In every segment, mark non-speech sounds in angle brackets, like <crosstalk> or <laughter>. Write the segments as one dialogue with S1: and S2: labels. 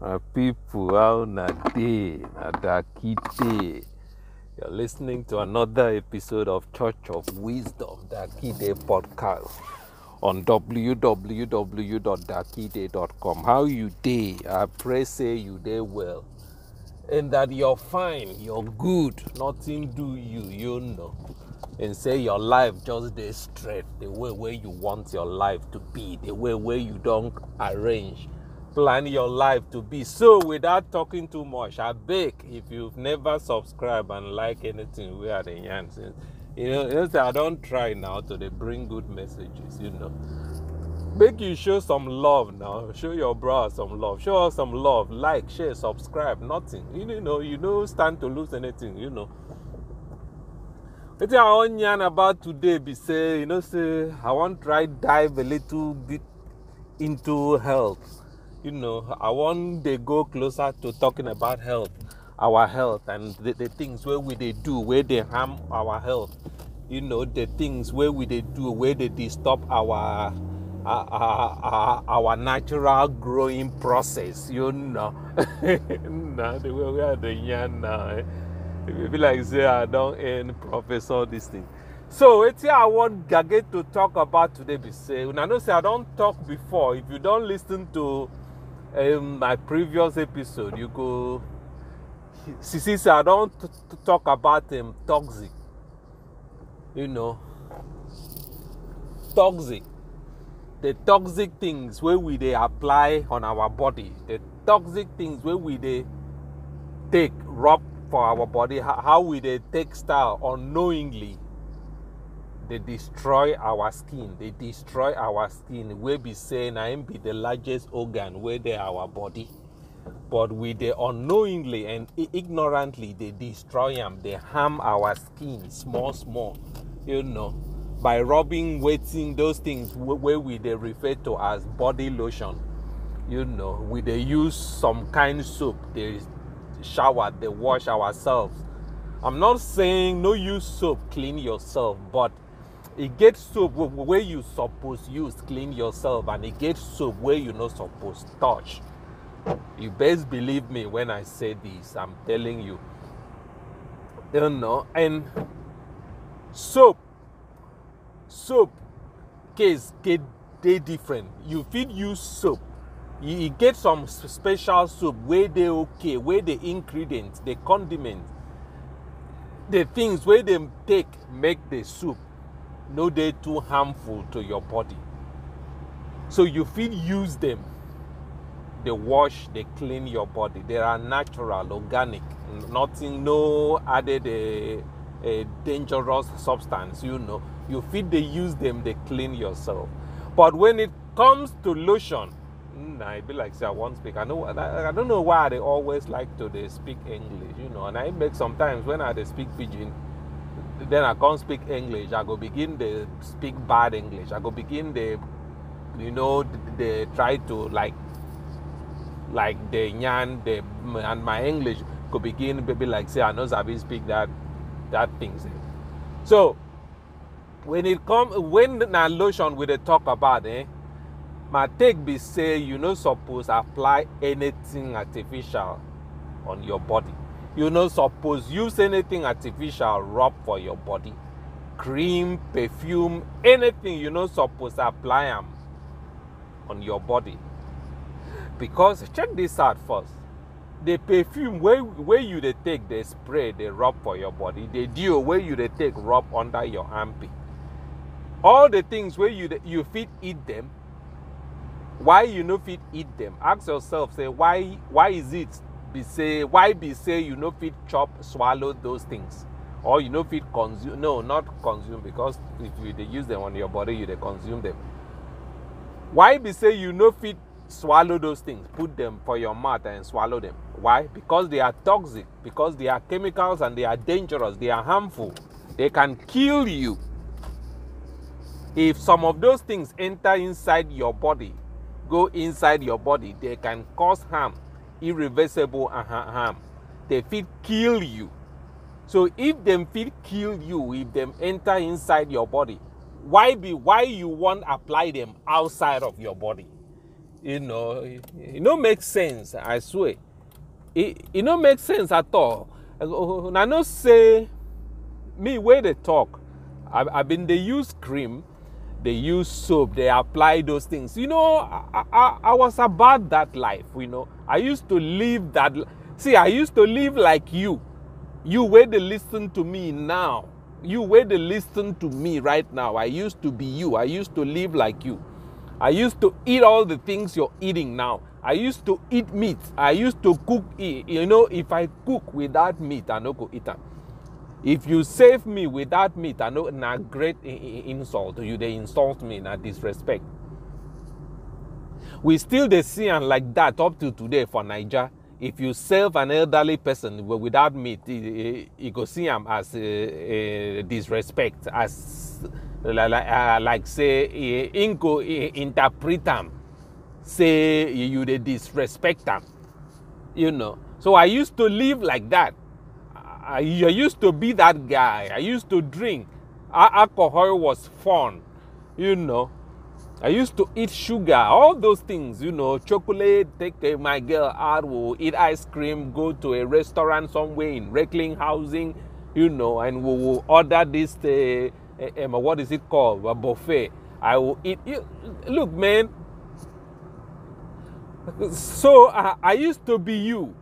S1: My people, how na day, na dakite. You're listening to another episode of Church of Wisdom, Dakite podcast on www.dakite.com. How you day? I pray say you day well. And that you're fine, you're good, nothing do you, you know. And say your life just day straight, the way where you want your life to be, the way where you don't arrange plan your life to be. So, without talking too much, I beg if you've never subscribed and like anything, we are the Yansons. You know, know, I don't try now to they bring good messages, you know. Make you show some love now. Show your bro some love. Show us some love. Like, share, subscribe. Nothing. You know, you don't stand to lose anything, you know. Wetin I wan yarn about today be say, you know, say I wan try dive a little bit into health. You know, I want they go closer to talking about health, our health, and the, the things where we they do, where they harm our health. You know, the things where we they do, where they disturb our our, our, our natural growing process. You know, <laughs> nah, the way we are the yarn now. Eh? It be like say I don't end professor this thing. So it's here I want Gage to talk about today be say. Una know say I don't talk before. If you don't listen to um, my previous episode, you go see see say I don't talk about um, toxic. You know, toxic. The toxic things where we they apply on our body. The toxic things where we they take rub for our body. How we they take style unknowingly they destroy our skin. They destroy our skin. Wey be say na im be the largest organ wey dey our body. But we dey unknowingly and ignorantly dey destroy am dey harm our skin small small you know. By rubbing wetin those things wey we dey refer to as body lotion you know. We dey use some kind soap. Dey shower dey wash ourselves. I'm not saying no use soap clean yourself but e get soap wey you suppose use clean yourself and e get soap wey you no suppose touch. You best believe me when i say this i'm telling you. You know and soap soap case get dey different. You fit use soap e get some special soap wey dey okay wey the ingredients the condiments the things wey dem take make the soup no dey too harmful to your body. So you fit use them. They wash they clean your body. They are natural organic. Nothing no added a, a dangerous substance you know. You fit they use them they clean yourself. But when it comes to lotion mm, na e be like say i wan speak. I know i, I don't know why they always like to dey speak english you know. And i make sometimes when i they speak pidgin then I can't speak English. I go begin to speak bad English. I go begin the, you know, they try to like, like the yan the and my English could begin to be like say I know Sabi speak that that things. So when it come when na lotion we dey talk about eh, my take be say you no suppose apply anything artificial on your body. You no suppose use anything artificial rub for your body. Cream, perfume, anything you no suppose apply am on your body. Because check this out first. The perfume wey wey you dey take dey spray dey rub for your body. The deal wey you dey take rub under your armpit. All the things wey you you fit eat them why you no fit eat them ask yourself say why why is it be say why be say you no fit chop swallow those things? Or you no fit consume no not consume because if you use them on your body you dey consume them. Why be say you no fit swallow those things? Put them for your mouth and swallow them. Why? Because they are toxic. Because they are chemicals and they are dangerous. They are harmful. They can kill you. If some of those things enter inside your body go inside your body they can cause harm irreversible and ha- harm they fit kill you so if them fit kill you if them enter inside your body why be why you want apply them outside of your body You know, it, it no make sense, I swear. It, it no make sense at all. I no say me where they talk. I, I been they use cream, they use soap, they apply those things. You know, I, I, I was about that life, you know. I used to live that. See, I used to live like you. You where they listen to me now. You where they listen to me right now. I used to be you. I used to live like you. I used to eat all the things you're eating now. I used to eat meat. I used to cook. You know, if I cook without meat, I no go eat them. If you save me without meat, I know na great insult. You they insult me, na disrespect. We still they see and like that up to today for Niger. If you serve an elderly person without meat, you go see him as a, disrespect, as like, uh, like say, inco interpret them, say you they disrespect them, you know. So I used to live like that. I, I used to be that guy. I used to drink. Alcohol was fun, you know. I used to eat sugar, all those things, you know, chocolate, take my girl out, we'll eat ice cream, go to a restaurant somewhere in Recklinghausen, you know, and we will order this, uh, uh, what is it called, a buffet. I will eat. You, Look, man. <laughs> So I used to be you.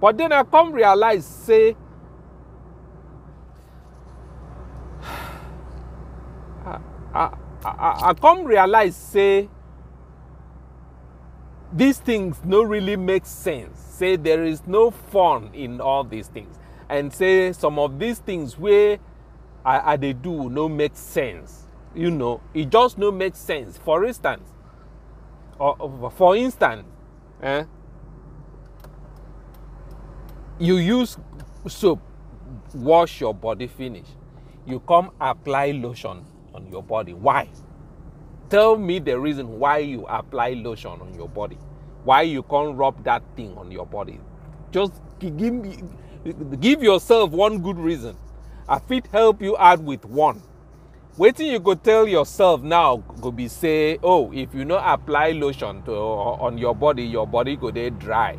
S1: But then I come realize, say, <sighs> I, I, I, come realize, say, these things no really make sense. Say there is no fun in all these things. And say some of these things where I, I they do no make sense. You know, it just no make sense. For instance, or, for instance, eh, you use soap wash your body finish. You come apply lotion on your body. Why? Tell me the reason why you apply lotion on your body. Why you can't rub that thing on your body? Just give me give yourself one good reason. I fit help you out with one. Wetin you go tell yourself now go be say oh if you no apply lotion to on your body your body go dey dry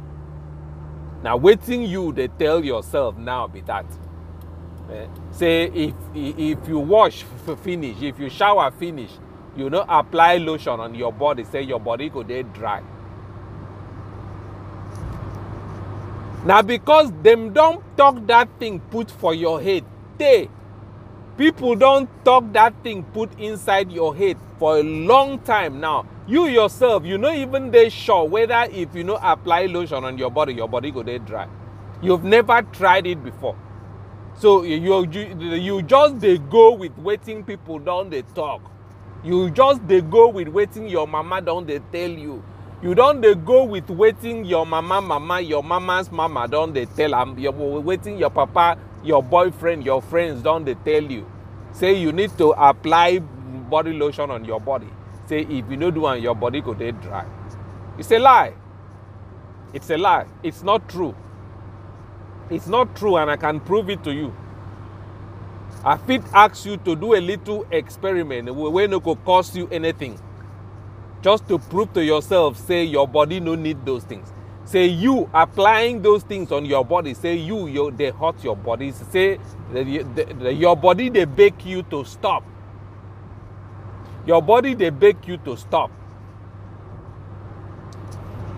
S1: na wetin you dey tell yourself now be that eh say if if you wash finish if you shower finish you no apply lotion on your body say your body go dey dry. Na because dem don talk that thing put for your head tey people don't talk that thing put inside your head for a long time now. You yourself you know, even they sure whether if you know apply lotion on your body your body go dey dry. You've never tried it before. So you you, you just dey go with waiting people don they talk. You just dey go with waiting your mama don they tell you. You don't they go with waiting your mama mama your mama's mama don they tell am your wetin your papa your boyfriend your friends don't they tell you? Say you need to apply body lotion on your body. Say if you no do am your body go dey dry. It's a lie. It's a lie. It's not true. It's not true and i can prove it to you. I fit ask you to do a little experiment wey no go cost you anything. Just to prove to yourself say your body no need those things say you applying those things on your body. Say you you dey hurt your body. Say the, the, the, your body they beg you to stop. Your body they beg you to stop.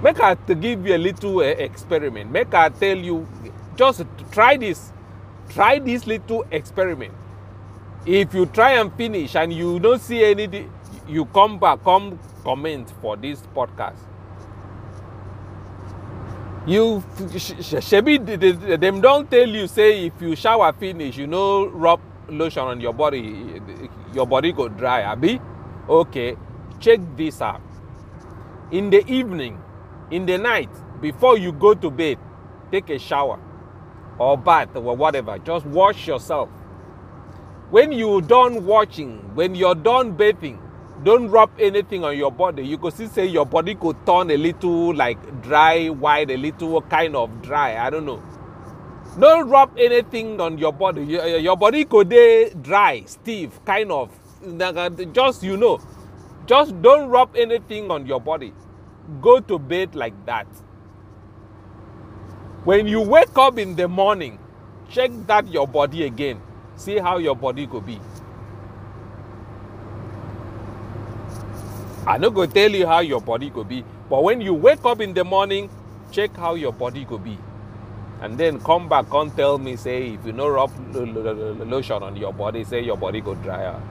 S1: Make i to give you a little uh, experiment. Make i tell you just try this. Try this little experiment. If you try and finish and you don't see any you come back come comment for this podcast you shebi dem don tell you say if you shower finish you no rub lotion on your body your body go dry abi? Okay check this out. In the evening in the night before you go to bed take a shower or bath or whatever just wash yourself. When you done watching when you're done bathing don't rub anything on your body you go see say your body could turn a little like dry white a little kind of dry i don't know Don't rub anything on your body your, your body could dey dry stiff kind of just you know Just don't rub anything on your body. Go to bed like that. When you wake up in the morning, check that your body again. See how your body could be. I no go tell you how your body could be, but when you wake up in the morning, check how your body could be. And then come back and tell me, say, if you no rub lotion on your body, say your body go dry out.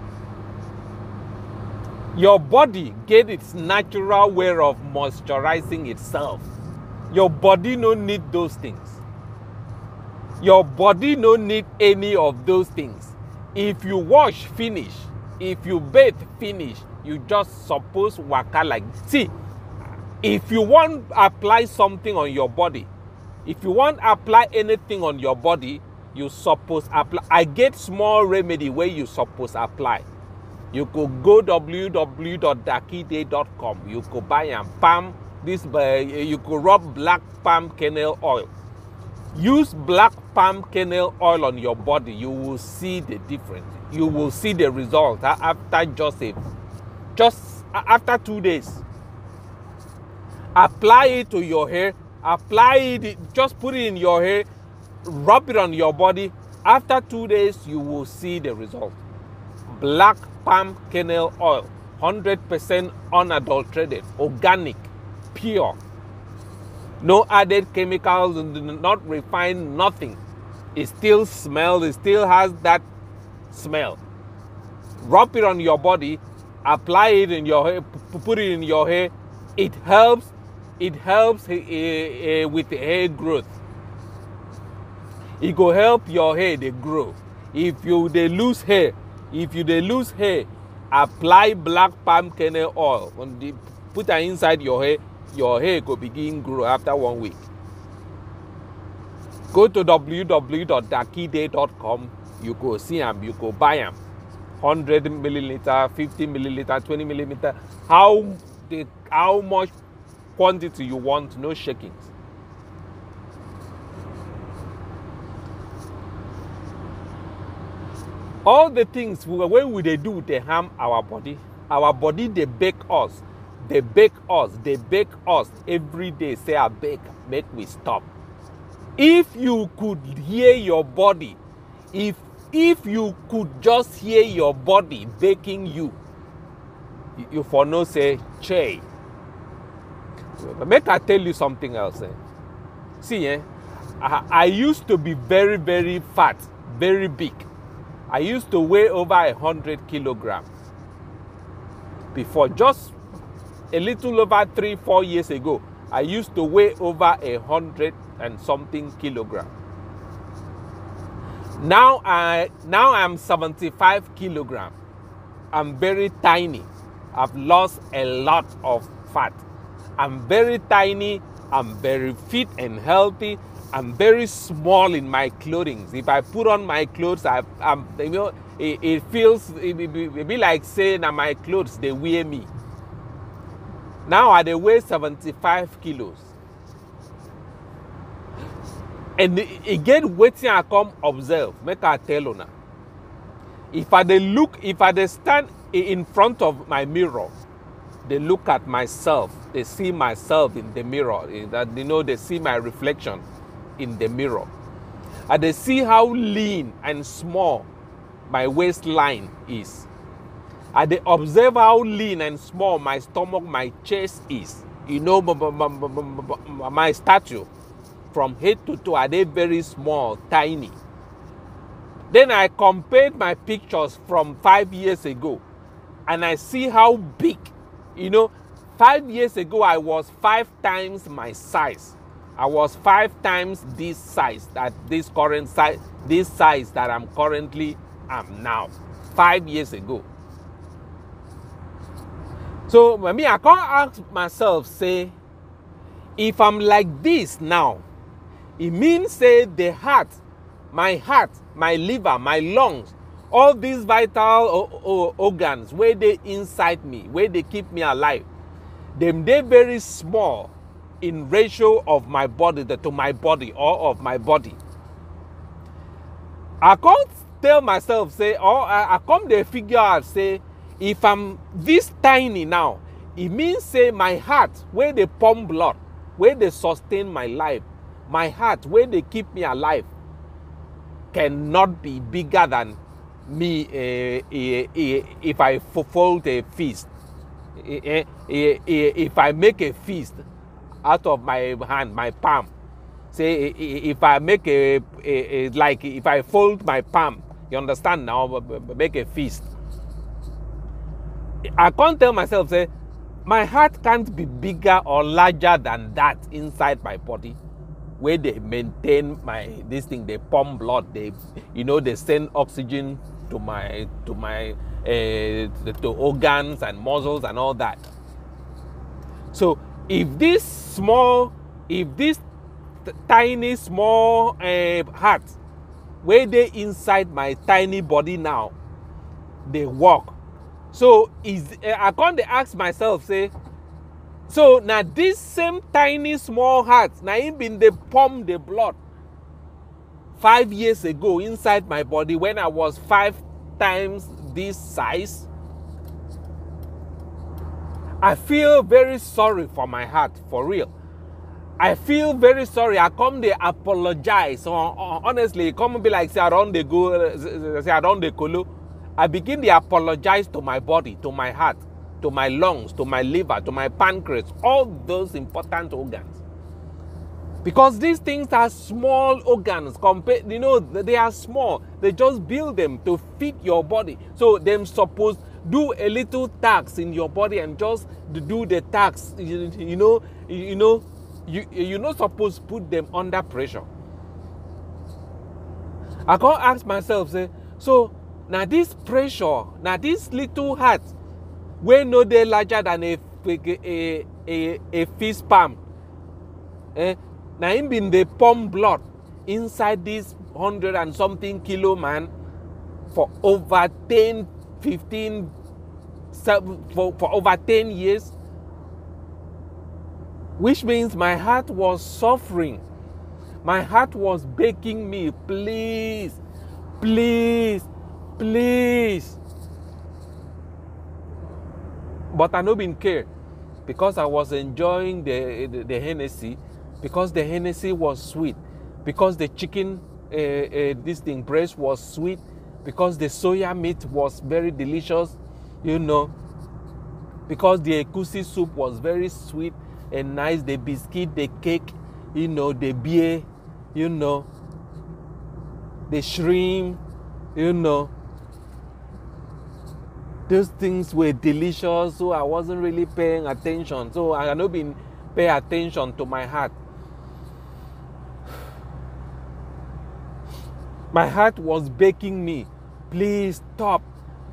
S1: Your body get its natural way of moisturizing itself. Your body no need those things. Your body no need any of those things. If you wash finish, if you bathe finish, you just suppose waka like see. If you want apply something on your body, if you want apply anything on your body, you suppose apply. I get small remedy where you suppose apply. You could go www.dakide.com. You could buy and palm this. Uh, you could rub black palm kernel oil. Use black palm kernel oil on your body. You will see the difference. You will see the result after just a, just after two days. Apply it to your hair. Apply it. Just put it in your hair. Rub it on your body. After two days, you will see the result. Black palm kernel oil, 100% unadulterated, organic, pure. No added chemicals, not refined, nothing. It still smells, it still has that smell. Rub it on your body, apply it in your hair, put it in your hair. It helps. It helps uh, uh, with hair growth. It go help your hair they grow. If you they lose hair, if you they lose hair, apply black palm kernel oil. On the, put it inside your hair. Your hair could begin grow after one week. Go to www.dakiday.com. You go see them. You go buy them. 100 milliliter, 50 milliliter, 20 milliliter, how, the, how much quantity you want, no shakings. all the things when we they do they harm our body. Our body they bake us. They bake us. They bake us every day. Say i bake make we stop. If you could hear your body if if you could just hear your body baking you you for know say che make i tell you something else eh see eh I, i used to be very very fat very big I used to weigh over a hundred kilograms before. Just a little over three, four years ago, I used to weigh over a hundred and something kilograms. Now I now I'm 75 kilogram. I'm very tiny. I've lost a lot of fat. I'm very tiny. I'm very fit and healthy. I'm very small in my clothing. If I put on my clothes, I, am you know, it, it feels it be, it be like saying that my clothes they wear me. Now I they weigh 75 kilos. And again, waiting I come observe, make I tell now. If I they look, if I they stand in front of my mirror, they look at myself, they see myself in the mirror, eh, that you know they see my reflection in the mirror. And they see how lean and small my waistline is. And they observe how lean and small my stomach, my chest is. You know, my statue from head to toe are they very small, tiny. Then I compared my pictures from five years ago and I see how big. You know, five years ago I was five times my size. I was five times this size that this current size this size that I'm currently am now five years ago. So me, I can't ask myself, say, if I'm like this now, it means say the heart, my heart, my liver, my lungs, all these vital organs where they inside me, where they keep me alive, them they very small in ratio of my body to my body or of my body. I can't tell myself say or I, I come the figure out say if i'm this tiny now e means say my heart where they pump blood where they sustain my life my heart wey they keep me alive cannot be bigger than me uh, if i fold a feast if i make a feast out of my hand my palm. Say if i make a, a, a like if i fold my palm you understand now make a feast i can't tell myself say my heart can't be bigger or larger than that inside my body where they maintain my this thing they pump blood they you know they send oxygen to my to my uh, to organs and muscles and all that. So if this small if this tiny small uh, heart where they inside my tiny body now they work. So is uh, i can't ask myself say so now this same tiny small heart now it been the pump the blood five years ago inside my body when i was five times this size i feel very sorry for my heart for real I feel very sorry. I come they apologize. Honestly, come and be like say I don't they go say I don't they colo. I begin to apologize to my body, to my heart, to my lungs, to my liver, to my pancreas, all those important organs. Because these things are small organs compared, you know, they are small. They just build them to fit your body. So them supposed do a little tax in your body and just do the tax, you, you know, you know, you you're not supposed put them under pressure. I can't ask myself, say, so now this pressure, now this little heart, we no they larger than a a a, a fist palm. Eh? Now him been the pump blood inside this hundred and something kilo man for over 10, 15, for, for over 10 years which means my heart was suffering. My heart was begging me, please, please, please. But I no been care. Because I was enjoying the, the, the Hennessy, because the Hennessy was sweet, because the chicken, uh, uh, this thing, breast was sweet, because the soya meat was very delicious, you know, because the egusi soup was very sweet and nice the biscuit the cake you know the beer you know. The shrimp you know those things were delicious so i wasn't really paying attention. So i had not been paying attention to my heart. My heart was begging me please stop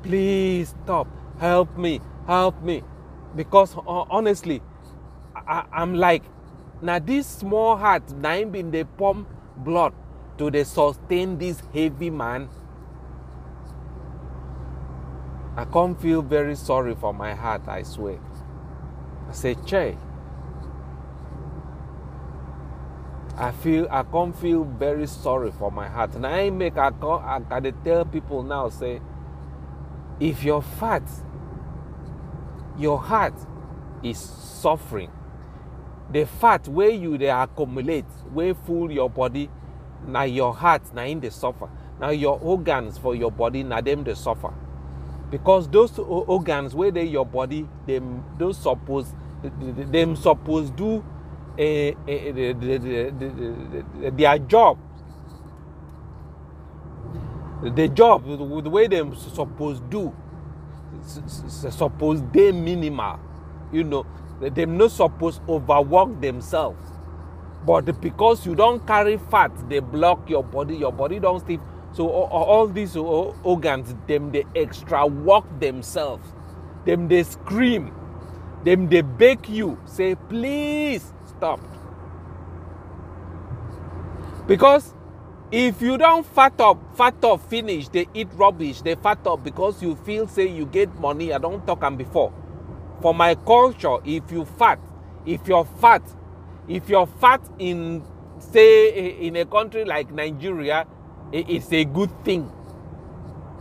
S1: please stop help me help me. Because honestly I, am like, now this small heart, now been the pump blood to the sustain this heavy man. I can't feel very sorry for my heart, I swear. I say, Che. I feel I can't feel very sorry for my heart. And I make I, I gotta tell people now, say, if you're fat, your heart is suffering the fat wey you dey accumulate wey full your body na your heart na im dey suffer na your organs for your body na dem dey suffer because those organs wey dey your body dem those suppose dem suppose do a, a, a, a, their job. The job the way dem suppose do suppose dey minimal. You know dem no suppose overwork themselves. But because you don't carry fat they block your body your body don't stiff so all these organs them they extra work themselves. Them they scream. Them they beg you. Say please stop. Because if you don't fat up fat up finish they eat rubbish. They fat up because you feel say you get money. I don't talk am before. For my culture if you fat if you're fat if you're fat in say in a country like nigeria it's a good thing.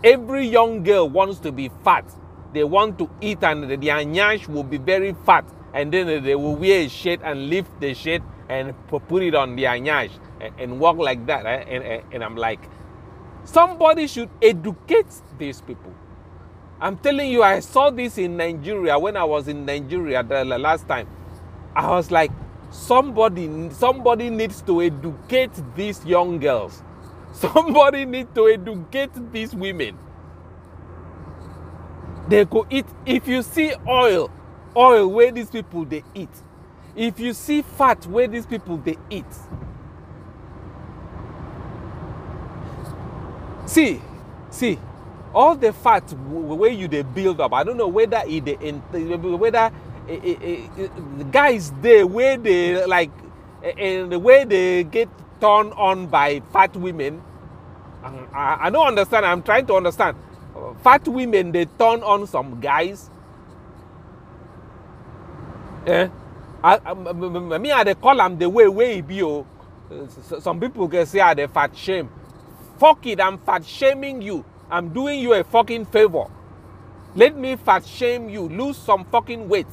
S1: Every young girl wants to be fat. They want to eat and their nyash will be very fat. And then they will wear a shirt and lift the shirt and put it on their nyash and, walk like that eh? and, and, and i'm like somebody should educate these people. I'm telling you i saw this in nigeria when i was in nigeria the last time. I was like somebody somebody needs to educate these young girls somebody needs to educate these women. They go eat. If you see oil oil where these people they eat. If you see fat where these people they eat. See see all the fat where you they build up i don't know whether it whether the guys there where they like and the way they get turned on by fat women. I, I don't understand. I'm trying to understand. Fat women they turn on some guys. Eh? I, I, me i dey call them the way wey e be oh. o some people can say ah, i dey fat shame. Fuck it i'm fat shaming you. I'm doing you a fucking favor. Let me fat shame you. Lose some fucking weight.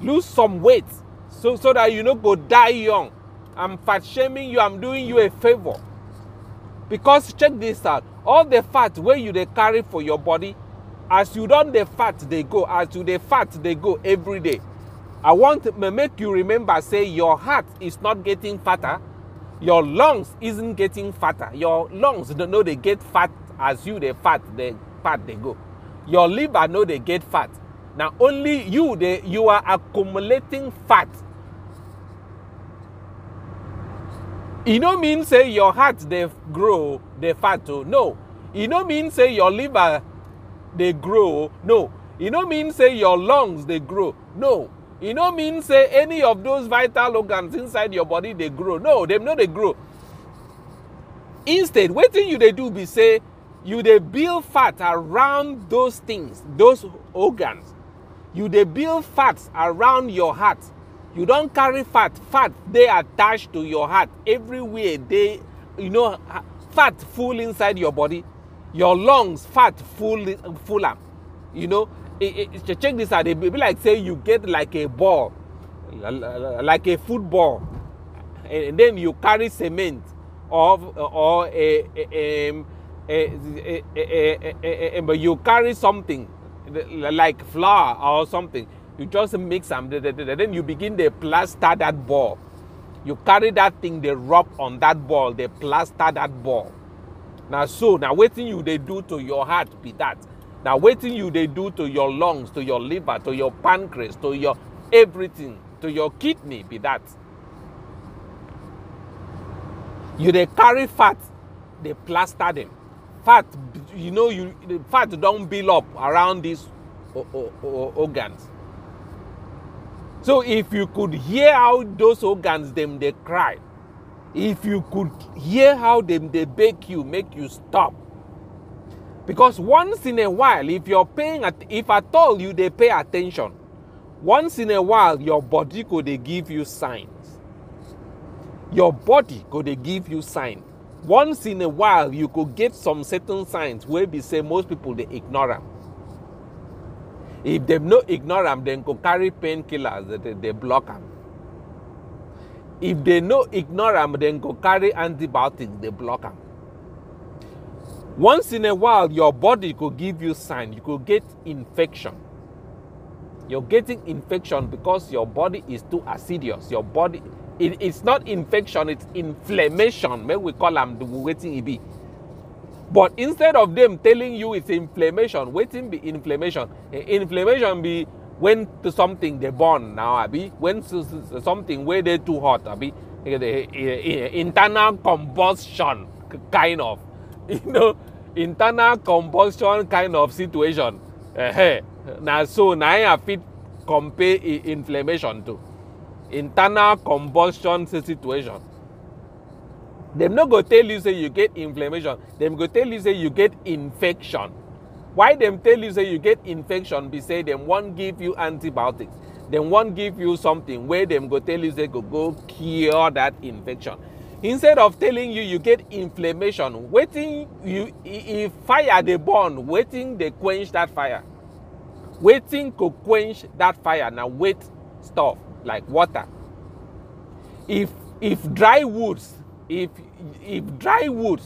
S1: Lose some weight. So so that you no go die young i'm fat shaming you i'm doing you a favor. Because check this out all the fat wey you dey carry for your body as you don the fat they go as you the fat they go every day. I want make you remember say your heart is not getting fatter your lungs isn't getting fatter your lungs no they get fat as you the fat the fat they go. Your liver no they get fat. Now only you dey you are accumulating fat e no mean say your heart dey grow dey fat o no. E no mean say your liver dey grow no. E no mean say your lungs dey grow no. E no mean say any of those vital organs inside your body dey grow no. Dem no dey grow. Instead wetin you dey do be say you dey build fat around those things those organs. You dey build fat around your heart you don carry fat. Fat dey attached to your heart. Everywhere dey you know fat full inside your body. Your lungs fat full full am you know it, it, check this out. E be like say you get like a ball like a football and then you carry cement or or um, a, a, a, a, a, you carry something like flour or something you just mix them then you begin to plaster that ball. You carry that thing they rub on that ball they plaster that ball. Now so now waiting you they do to your heart be that. Now waiting you they do to your lungs to your liver to your pancreas to your everything to your kidney be that. You they carry fat they plaster them. Fat you know you the fat don't build up around these organs so if you could hear how those organs them they cry if you could hear how them they beg you make you stop. Because once in a while if you're paying at, if at all you they pay attention once in a while your body could they give you signs. Your body could they give you signs once in a while you could get some certain signs where we say most people they ignore them if dem no ignore am dem go carry painkillers they, they block am. If they no ignore am dem go carry antibiotics they block am. Once in a while your body go give you sign you go get infection. You're getting infection because your body is too acidious. Your body it, it's not infection it's inflammation. Maybe we call am the wetin e be but instead of them telling you it's inflammation waiting be inflammation. Eh, inflammation be when to something they burn now abi? When something where they too hot abi? Eh, eh, internal combustion kind of. <laughs> You know internal combustion kind of situation. Now so now i fit compare inflammation to. Internal combustion situation dem no go tell you say you get inflammation. Dem go tell you say you get infection. Why dem tell you say you get infection be say dem wan give you antibiotics. Dem wan give you something wey dem go tell you say go go cure that infection. Instead of telling you you get inflammation wetin you if fire dey burn wetin dey quench that fire? Waiting to quench that fire now wet stuff like water. If if dry woods if if dry wood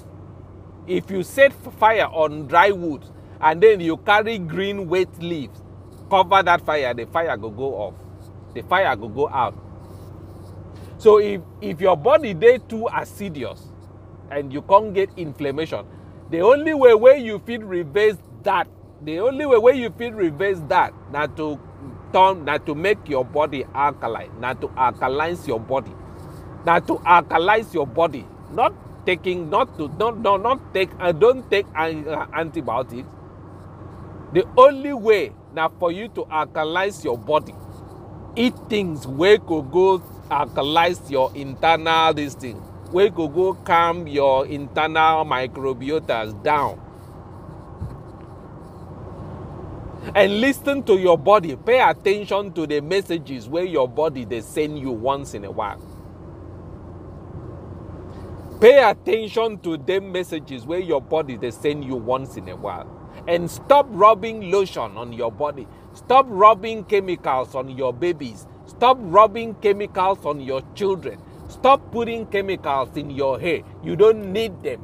S1: if you set fire on dry wood and then you carry green wet leaves cover that fire the fire go go off. The fire go go out. So if if your body dey too acidious and you can't get inflammation the only way wey you fit reverse that the only way wey you fit reverse that na to turn na to make your body alkaline na to alkalize your body na to alkalize your body not taking not to not not, not take uh, don't take uh, antibiotics. The only way now for you to alkalize your body eat things wey go go alkalize your internal this thing wey go go calm your internal microbiotas down. And listen to your body. Pay attention to the messages where your body they send you once in a while pay attention to them messages where your body they send you once in a while. And stop rubbing lotion on your body. Stop rubbing chemicals on your babies. Stop rubbing chemicals on your children. Stop putting chemicals in your hair. You don't need them.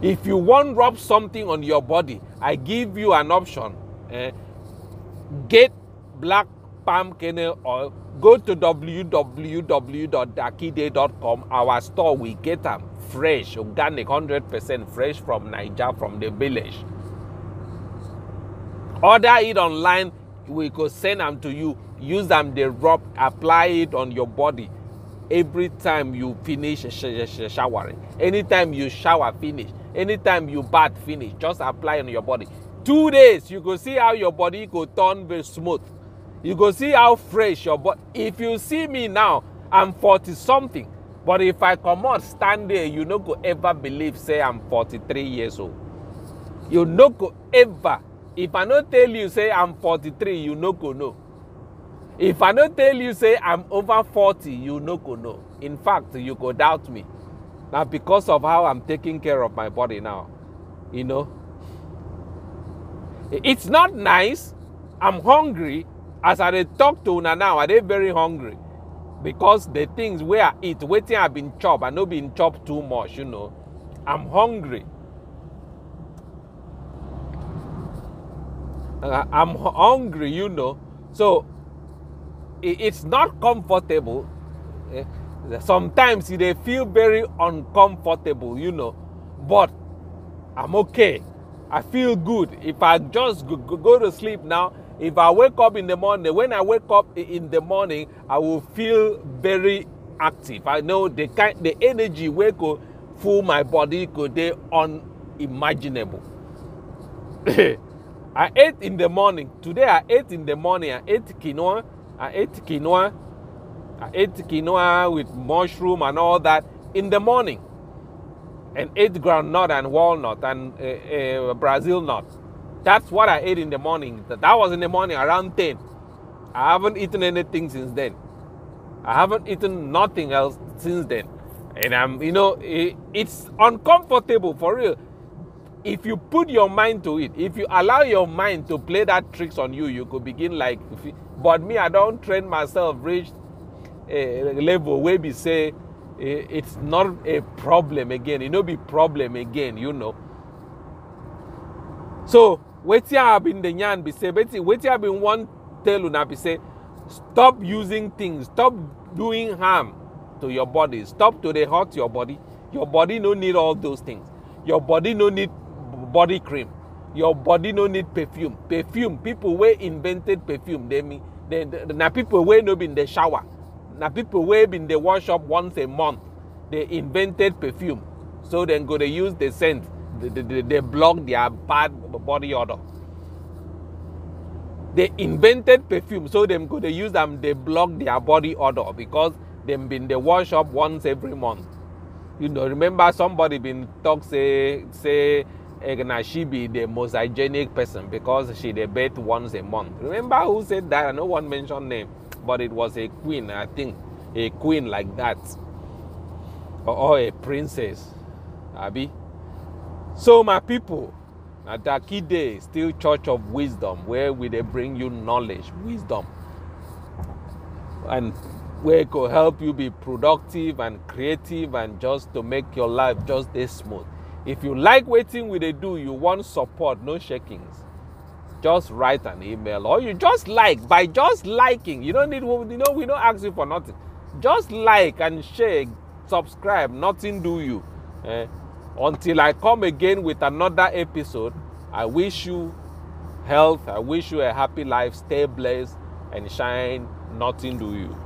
S1: If you want rub something on your body i give you an option eh? get black palm kernel oil go to www.dakide.com our store we get them fresh organic 100% fresh from niger from the village. Order it online we go send them to you. Use them the rub apply it on your body. Every time you finish sh sh showering anytime you shower finish. Anytime you bath finish. Just apply on your body. Two days you go see how your body go turn very smooth you go see how fresh your body if you see me now i'm 40 something but if i comot stand there you no go ever believe say i'm 43 years old. You no go ever. If i no tell you say i'm 43 you no go know. If i no tell you say i'm over 40 you no go know. In fact you go doubt me. Na because of how i'm taking care of my body now you know. It's not nice. I'm hungry as i talk to una now i dey very hungry. Because the things wey i eat wetin i been chop i no been chop too much you know. I'm hungry. Uh, i'm hungry you know. So it's not comfortable. Eh? sometimes dey feel very uncomfortable you know. But i'm okay. I feel good. If i just go to sleep now if i wake up in the morning when i wake up in the morning i will feel very active. I know the kind the energy wey go full my body go dey unimaginable. <coughs> I ate in the morning. Today i ate in the morning. I ate quinoa. I ate quinoa. I ate quinoa with mushroom and all that in the morning. And ate groundnut and walnut and uh, uh, brazil nut that's what I ate in the morning. That was in the morning around 10. I haven't eaten anything since then. I haven't eaten nothing else since then. And I'm, you know, it, it's uncomfortable for real. If you put your mind to it, if you allow your mind to play that tricks on you, you could begin like, but me, I don't train myself reach a level where we say it's not a problem again. It no be problem again, you know. So wetin i been dey yarn be say wetin wetin i been wan tell una be say stop using things stop doing harm to your body stop to dey hurt your body. Your body no need all those things. Your body no need body cream. Your body no need perfume. Perfume people wey invented perfume dey mean na people wey no been dey shower. Na people wey been dey wash up once a month dey invented perfume. So dem go dey use the scent they, they, block their bad body odor. They invented perfume, so them go they use them, they block their body odor because them been they wash up once every month. You know, remember somebody been talk say say eh, Egna she be the most hygienic person because she bathe once a month. Remember who said that? I no one mentioned name, but it was a queen, I think, a queen like that, or, or a princess, Abby. So my people, na Dakide still church of wisdom where will they bring you knowledge wisdom. And wey go help you be productive and creative and just to make your life just dey smooth. If you like waiting we dey do you wan support no shakings. Just write an email or you just like by just liking you don't need you know we don't ask you for nothing. Just like and share subscribe nothing do you eh? Until i come again with another episode i wish you health i wish you a happy life stay blessed and shine. Nothing do you